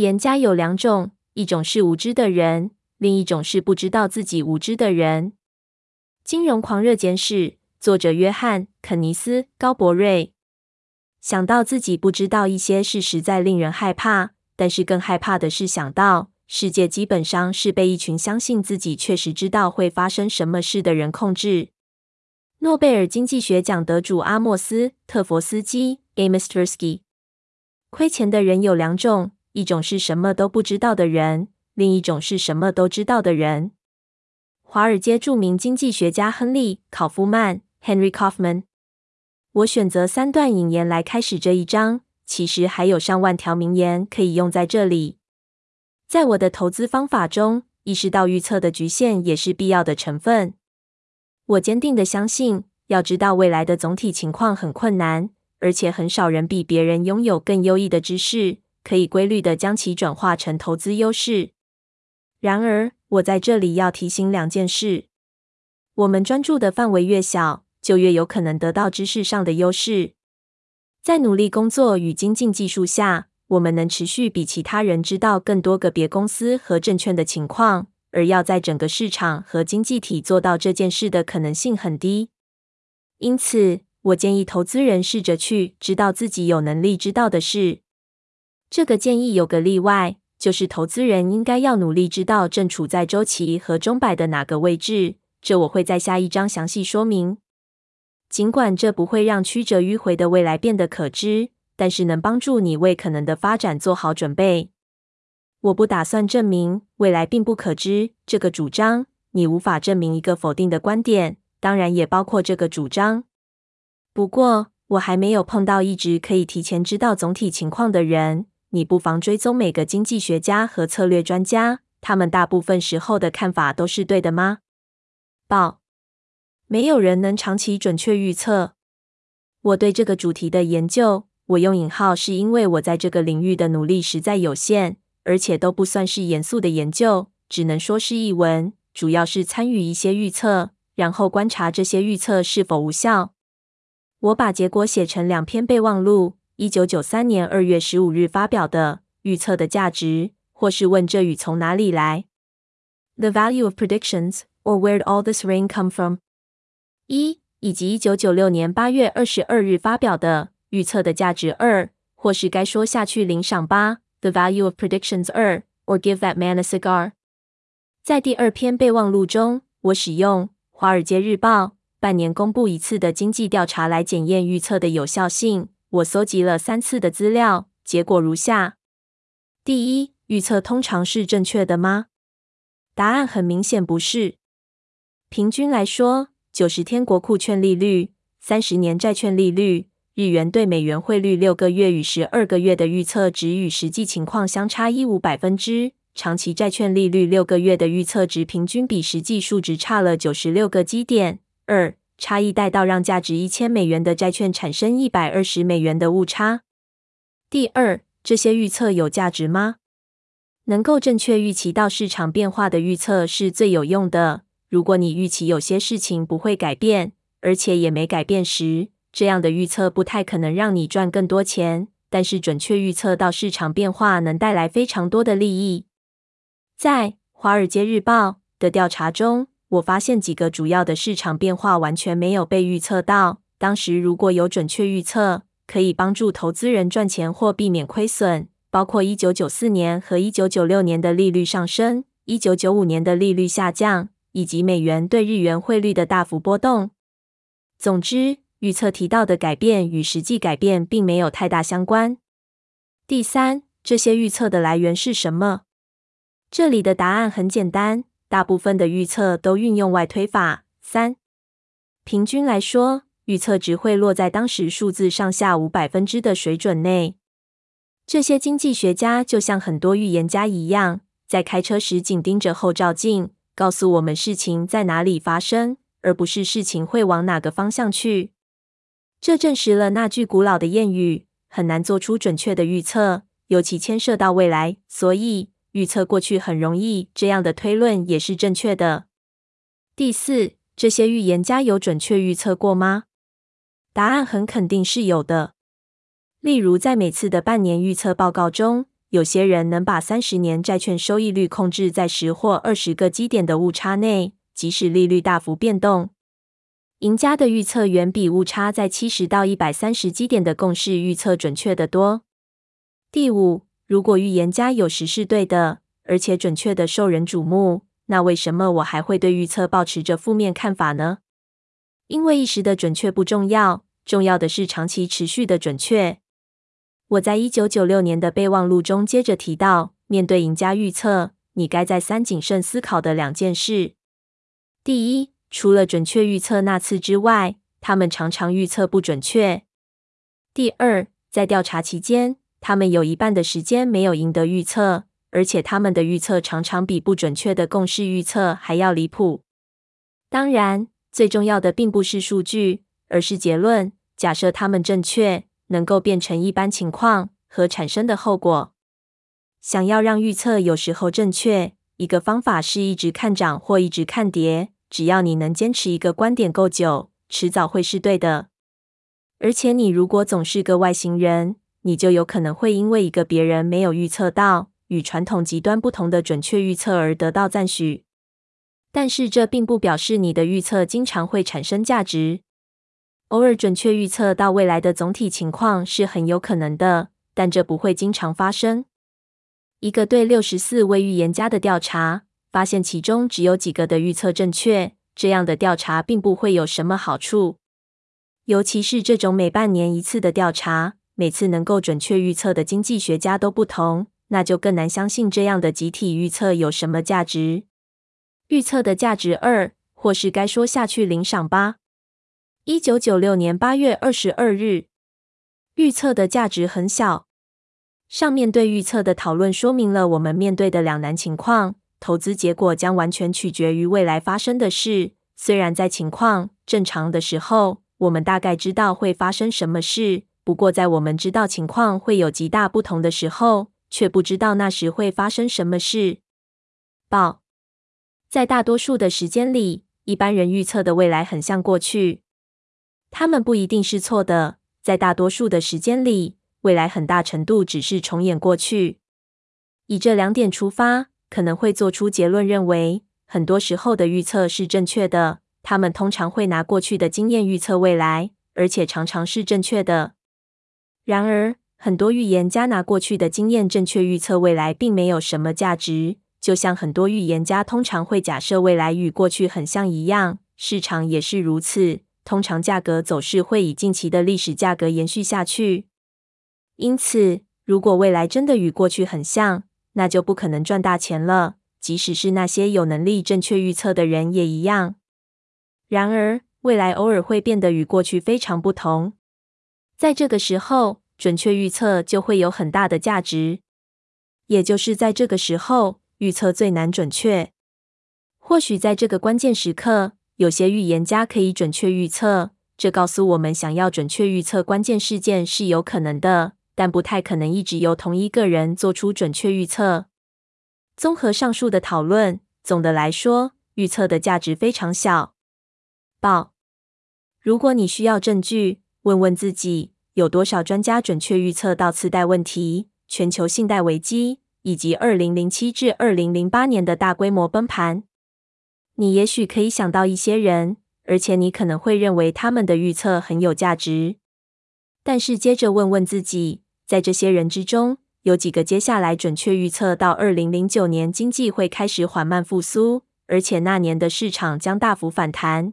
言家有两种，一种是无知的人，另一种是不知道自己无知的人。《金融狂热简史》，作者约翰·肯尼斯·高伯瑞。想到自己不知道一些事，实在令人害怕。但是更害怕的是想到世界基本上是被一群相信自己确实知道会发生什么事的人控制。诺贝尔经济学奖得主阿莫斯·特佛斯基 （Amos Tversky）。亏钱的人有两种，一种是什么都不知道的人，另一种是什么都知道的人。华尔街著名经济学家亨利·考夫曼 （Henry Kaufman）。我选择三段引言来开始这一章。其实还有上万条名言可以用在这里。在我的投资方法中，意识到预测的局限也是必要的成分。我坚定的相信，要知道未来的总体情况很困难，而且很少人比别人拥有更优异的知识，可以规律地将其转化成投资优势。然而，我在这里要提醒两件事：我们专注的范围越小，就越有可能得到知识上的优势。在努力工作与精进技术下，我们能持续比其他人知道更多个别公司和证券的情况，而要在整个市场和经济体做到这件事的可能性很低。因此，我建议投资人试着去知道自己有能力知道的事。这个建议有个例外，就是投资人应该要努力知道正处在周期和钟摆的哪个位置。这我会在下一章详细说明。尽管这不会让曲折迂回的未来变得可知，但是能帮助你为可能的发展做好准备。我不打算证明未来并不可知这个主张，你无法证明一个否定的观点，当然也包括这个主张。不过，我还没有碰到一直可以提前知道总体情况的人。你不妨追踪每个经济学家和策略专家，他们大部分时候的看法都是对的吗？报。没有人能长期准确预测。我对这个主题的研究，我用引号是因为我在这个领域的努力实在有限，而且都不算是严肃的研究，只能说是一文。主要是参与一些预测，然后观察这些预测是否无效。我把结果写成两篇备忘录：一九九三年二月十五日发表的《预测的价值》，或是问这雨从哪里来？The value of predictions, or where all this rain come from? 一以及一九九六年八月二十二日发表的预测的价值二，或是该说下去领赏吧。The Value of Predictions 二，or Give That Man a Cigar。在第二篇备忘录中，我使用《华尔街日报》半年公布一次的经济调查来检验预测的有效性。我搜集了三次的资料，结果如下：第一，预测通常是正确的吗？答案很明显不是。平均来说。九十天国库券利率、三十年债券利率、日元对美元汇率六个月与十二个月的预测值与实际情况相差一五百分之，长期债券利率六个月的预测值平均比实际数值差了九十六个基点。二、差异带到让价值一千美元的债券产生一百二十美元的误差。第二，这些预测有价值吗？能够正确预期到市场变化的预测是最有用的。如果你预期有些事情不会改变，而且也没改变时，这样的预测不太可能让你赚更多钱。但是准确预测到市场变化能带来非常多的利益。在《华尔街日报》的调查中，我发现几个主要的市场变化完全没有被预测到。当时如果有准确预测，可以帮助投资人赚钱或避免亏损，包括一九九四年和一九九六年的利率上升，一九九五年的利率下降。以及美元对日元汇率的大幅波动。总之，预测提到的改变与实际改变并没有太大相关。第三，这些预测的来源是什么？这里的答案很简单，大部分的预测都运用外推法。三，平均来说，预测值会落在当时数字上下五百分之的水准内。这些经济学家就像很多预言家一样，在开车时紧盯着后照镜。告诉我们事情在哪里发生，而不是事情会往哪个方向去。这证实了那句古老的谚语：很难做出准确的预测，尤其牵涉到未来。所以，预测过去很容易。这样的推论也是正确的。第四，这些预言家有准确预测过吗？答案很肯定是有的。例如，在每次的半年预测报告中，有些人能把三十年债券收益率控制在十或二十个基点的误差内，即使利率大幅变动。赢家的预测远比误差在七十到一百三十基点的共识预测准确得多。第五，如果预言家有时是对的，而且准确的受人瞩目，那为什么我还会对预测保持着负面看法呢？因为一时的准确不重要，重要的是长期持续的准确。我在一九九六年的备忘录中接着提到，面对赢家预测，你该再三谨慎思考的两件事：第一，除了准确预测那次之外，他们常常预测不准确；第二，在调查期间，他们有一半的时间没有赢得预测，而且他们的预测常常比不准确的共识预测还要离谱。当然，最重要的并不是数据，而是结论。假设他们正确。能够变成一般情况和产生的后果。想要让预测有时候正确，一个方法是一直看涨或一直看跌。只要你能坚持一个观点够久，迟早会是对的。而且，你如果总是个外星人，你就有可能会因为一个别人没有预测到、与传统极端不同的准确预测而得到赞许。但是，这并不表示你的预测经常会产生价值。偶尔准确预测到未来的总体情况是很有可能的，但这不会经常发生。一个对六十四位预言家的调查发现，其中只有几个的预测正确。这样的调查并不会有什么好处，尤其是这种每半年一次的调查，每次能够准确预测的经济学家都不同，那就更难相信这样的集体预测有什么价值。预测的价值二，或是该说下去领赏吧。一九九六年八月二十二日，预测的价值很小。上面对预测的讨论说明了我们面对的两难情况：投资结果将完全取决于未来发生的事。虽然在情况正常的时候，我们大概知道会发生什么事；不过，在我们知道情况会有极大不同的时候，却不知道那时会发生什么事。报，在大多数的时间里，一般人预测的未来很像过去。他们不一定是错的，在大多数的时间里，未来很大程度只是重演过去。以这两点出发，可能会做出结论，认为很多时候的预测是正确的。他们通常会拿过去的经验预测未来，而且常常是正确的。然而，很多预言家拿过去的经验正确预测未来，并没有什么价值。就像很多预言家通常会假设未来与过去很像一样，市场也是如此。通常价格走势会以近期的历史价格延续下去，因此，如果未来真的与过去很像，那就不可能赚大钱了。即使是那些有能力正确预测的人也一样。然而，未来偶尔会变得与过去非常不同，在这个时候，准确预测就会有很大的价值。也就是在这个时候，预测最难准确。或许在这个关键时刻。有些预言家可以准确预测，这告诉我们，想要准确预测关键事件是有可能的，但不太可能一直由同一个人做出准确预测。综合上述的讨论，总的来说，预测的价值非常小。报，如果你需要证据，问问自己，有多少专家准确预测到次贷问题、全球信贷危机以及二零零七至二零零八年的大规模崩盘？你也许可以想到一些人，而且你可能会认为他们的预测很有价值。但是接着问问自己，在这些人之中，有几个接下来准确预测到二零零九年经济会开始缓慢复苏，而且那年的市场将大幅反弹？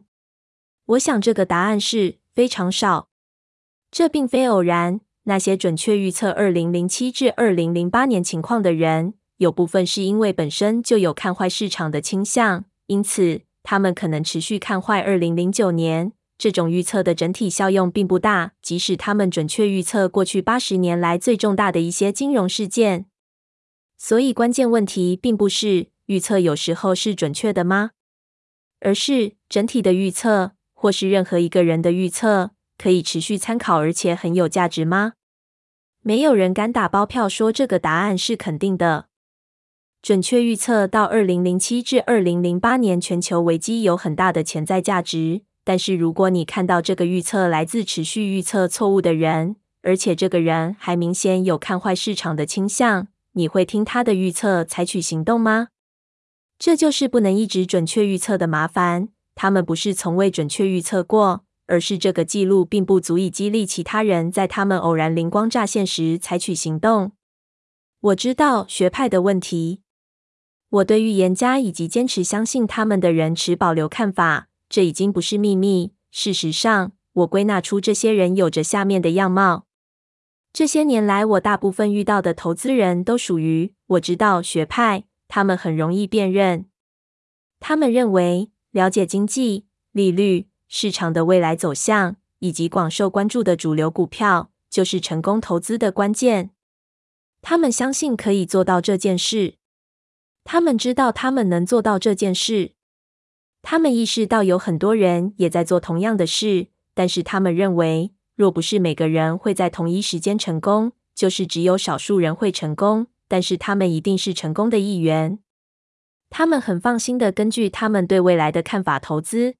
我想这个答案是非常少。这并非偶然。那些准确预测二零零七至二零零八年情况的人，有部分是因为本身就有看坏市场的倾向。因此，他们可能持续看坏二零零九年。这种预测的整体效用并不大，即使他们准确预测过去八十年来最重大的一些金融事件。所以，关键问题并不是预测有时候是准确的吗？而是整体的预测，或是任何一个人的预测，可以持续参考而且很有价值吗？没有人敢打包票说这个答案是肯定的。准确预测到二零零七至二零零八年全球危机有很大的潜在价值，但是如果你看到这个预测来自持续预测错误的人，而且这个人还明显有看坏市场的倾向，你会听他的预测采取行动吗？这就是不能一直准确预测的麻烦。他们不是从未准确预测过，而是这个记录并不足以激励其他人在他们偶然灵光乍现时采取行动。我知道学派的问题。我对预言家以及坚持相信他们的人持保留看法，这已经不是秘密。事实上，我归纳出这些人有着下面的样貌。这些年来，我大部分遇到的投资人都属于我知道学派。他们很容易辨认。他们认为，了解经济、利率、市场的未来走向以及广受关注的主流股票，就是成功投资的关键。他们相信可以做到这件事。他们知道他们能做到这件事。他们意识到有很多人也在做同样的事，但是他们认为，若不是每个人会在同一时间成功，就是只有少数人会成功。但是他们一定是成功的一员。他们很放心的根据他们对未来的看法投资。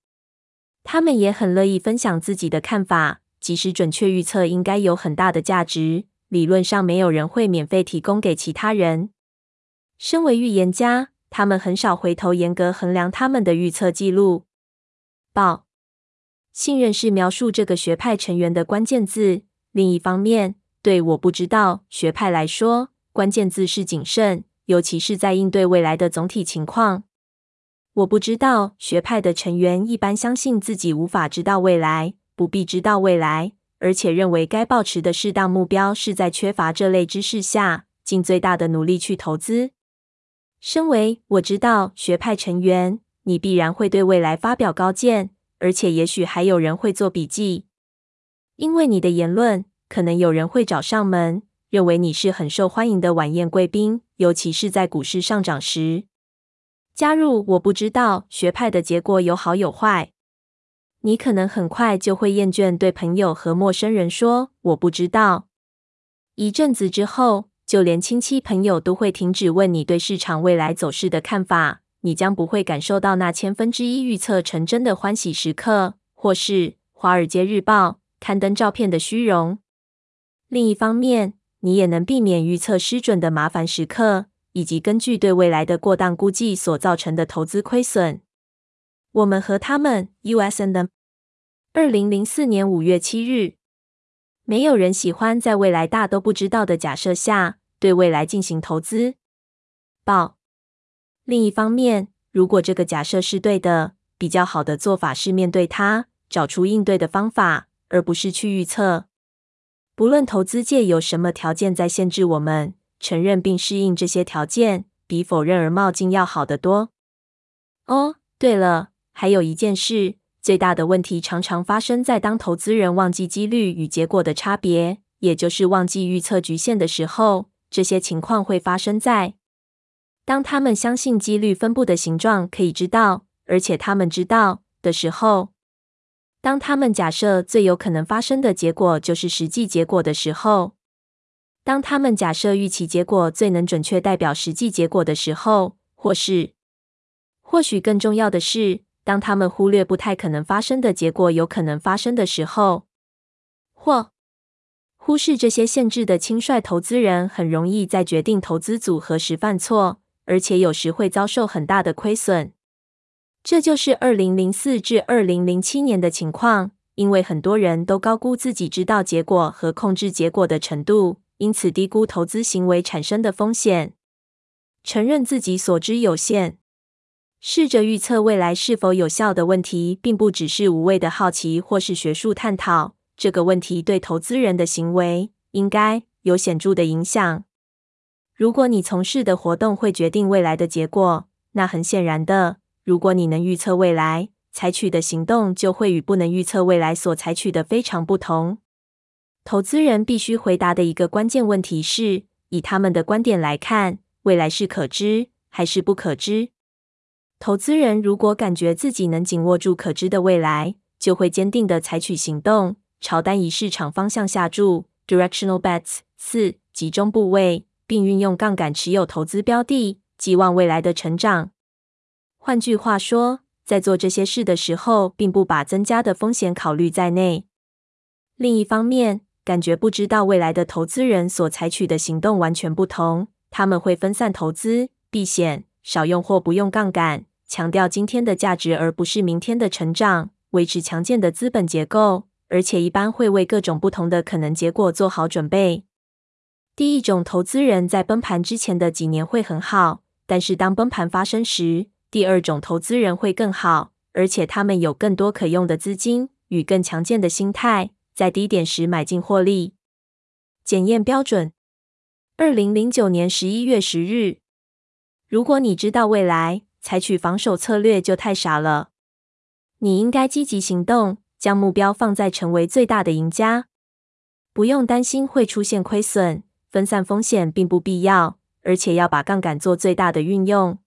他们也很乐意分享自己的看法，即使准确预测应该有很大的价值，理论上没有人会免费提供给其他人。身为预言家，他们很少回头严格衡量他们的预测记录。报，信任是描述这个学派成员的关键字。另一方面，对我不知道学派来说，关键字是谨慎，尤其是在应对未来的总体情况。我不知道学派的成员一般相信自己无法知道未来，不必知道未来，而且认为该抱持的适当目标是在缺乏这类知识下，尽最大的努力去投资。身为我知道学派成员，你必然会对未来发表高见，而且也许还有人会做笔记，因为你的言论，可能有人会找上门。认为你是很受欢迎的晚宴贵宾，尤其是在股市上涨时。加入我不知道学派的结果有好有坏。你可能很快就会厌倦对朋友和陌生人说“我不知道”。一阵子之后，就连亲戚朋友都会停止问你对市场未来走势的看法。你将不会感受到那千分之一预测成真的欢喜时刻，或是《华尔街日报》刊登照片的虚荣。另一方面，你也能避免预测失准的麻烦时刻，以及根据对未来的过当估计所造成的投资亏损。我们和他们，US and the。二零零四年五月七日，没有人喜欢在未来大都不知道的假设下对未来进行投资。报。另一方面，如果这个假设是对的，比较好的做法是面对它，找出应对的方法，而不是去预测。不论投资界有什么条件在限制我们，承认并适应这些条件，比否认而冒进要好得多。哦，对了，还有一件事，最大的问题常常发生在当投资人忘记几率与结果的差别，也就是忘记预测局限的时候。这些情况会发生在当他们相信几率分布的形状可以知道，而且他们知道的时候。当他们假设最有可能发生的结果就是实际结果的时候，当他们假设预期结果最能准确代表实际结果的时候，或是，或许更重要的是，当他们忽略不太可能发生的结果有可能发生的时候，或忽视这些限制的轻率投资人很容易在决定投资组合时犯错，而且有时会遭受很大的亏损。这就是二零零四至二零零七年的情况，因为很多人都高估自己知道结果和控制结果的程度，因此低估投资行为产生的风险。承认自己所知有限，试着预测未来是否有效的问题，并不只是无谓的好奇或是学术探讨。这个问题对投资人的行为应该有显著的影响。如果你从事的活动会决定未来的结果，那很显然的。如果你能预测未来，采取的行动就会与不能预测未来所采取的非常不同。投资人必须回答的一个关键问题是：以他们的观点来看，未来是可知还是不可知？投资人如果感觉自己能紧握住可知的未来，就会坚定地采取行动，朝单一市场方向下注 （directional bets）。四、集中部位，并运用杠杆持有投资标的，寄望未来的成长。换句话说，在做这些事的时候，并不把增加的风险考虑在内。另一方面，感觉不知道未来的投资人所采取的行动完全不同。他们会分散投资、避险、少用或不用杠杆，强调今天的价值而不是明天的成长，维持强健的资本结构，而且一般会为各种不同的可能结果做好准备。第一种投资人在崩盘之前的几年会很好，但是当崩盘发生时，第二种投资人会更好，而且他们有更多可用的资金与更强健的心态，在低点时买进获利。检验标准：二零零九年十一月十日。如果你知道未来，采取防守策略就太傻了。你应该积极行动，将目标放在成为最大的赢家。不用担心会出现亏损。分散风险并不必要，而且要把杠杆做最大的运用。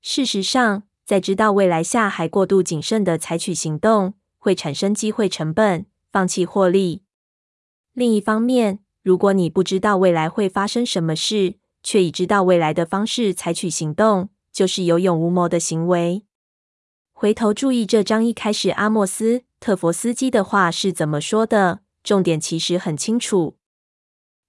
事实上，在知道未来下还过度谨慎的采取行动，会产生机会成本，放弃获利。另一方面，如果你不知道未来会发生什么事，却以知道未来的方式采取行动，就是有勇无谋的行为。回头注意这章一开始阿莫斯·特佛斯基的话是怎么说的，重点其实很清楚。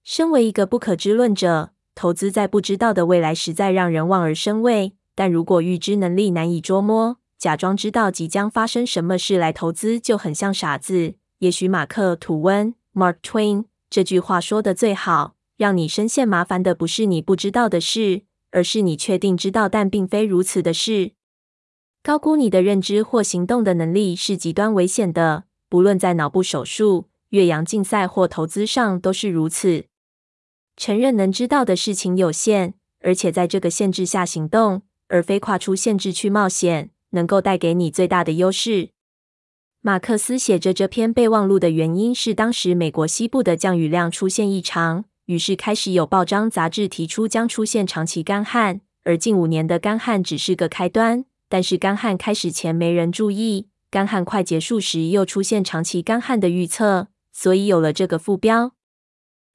身为一个不可知论者，投资在不知道的未来实在让人望而生畏。但如果预知能力难以捉摸，假装知道即将发生什么事来投资，就很像傻子。也许马克·吐温 （Mark Twain） 这句话说得最好：让你深陷麻烦的不是你不知道的事，而是你确定知道但并非如此的事。高估你的认知或行动的能力是极端危险的，不论在脑部手术、越洋竞赛或投资上都是如此。承认能知道的事情有限，而且在这个限制下行动，而非跨出限制去冒险，能够带给你最大的优势。马克思写着这篇备忘录的原因是，当时美国西部的降雨量出现异常，于是开始有报章杂志提出将出现长期干旱，而近五年的干旱只是个开端。但是干旱开始前没人注意，干旱快结束时又出现长期干旱的预测，所以有了这个副标。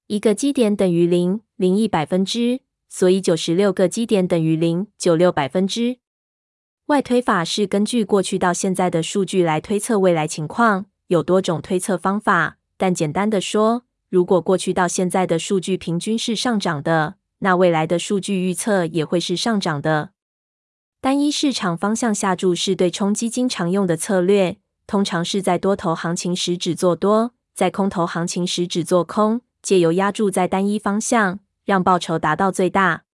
一个基点等于零零一百分之，所以九十六个基点等于零九六百分之。外推法是根据过去到现在的数据来推测未来情况，有多种推测方法，但简单的说，如果过去到现在的数据平均是上涨的，那未来的数据预测也会是上涨的。单一市场方向下注是对冲基金常用的策略，通常是在多头行情时只做多，在空头行情时只做空。借由押注在单一方向，让报酬达到最大。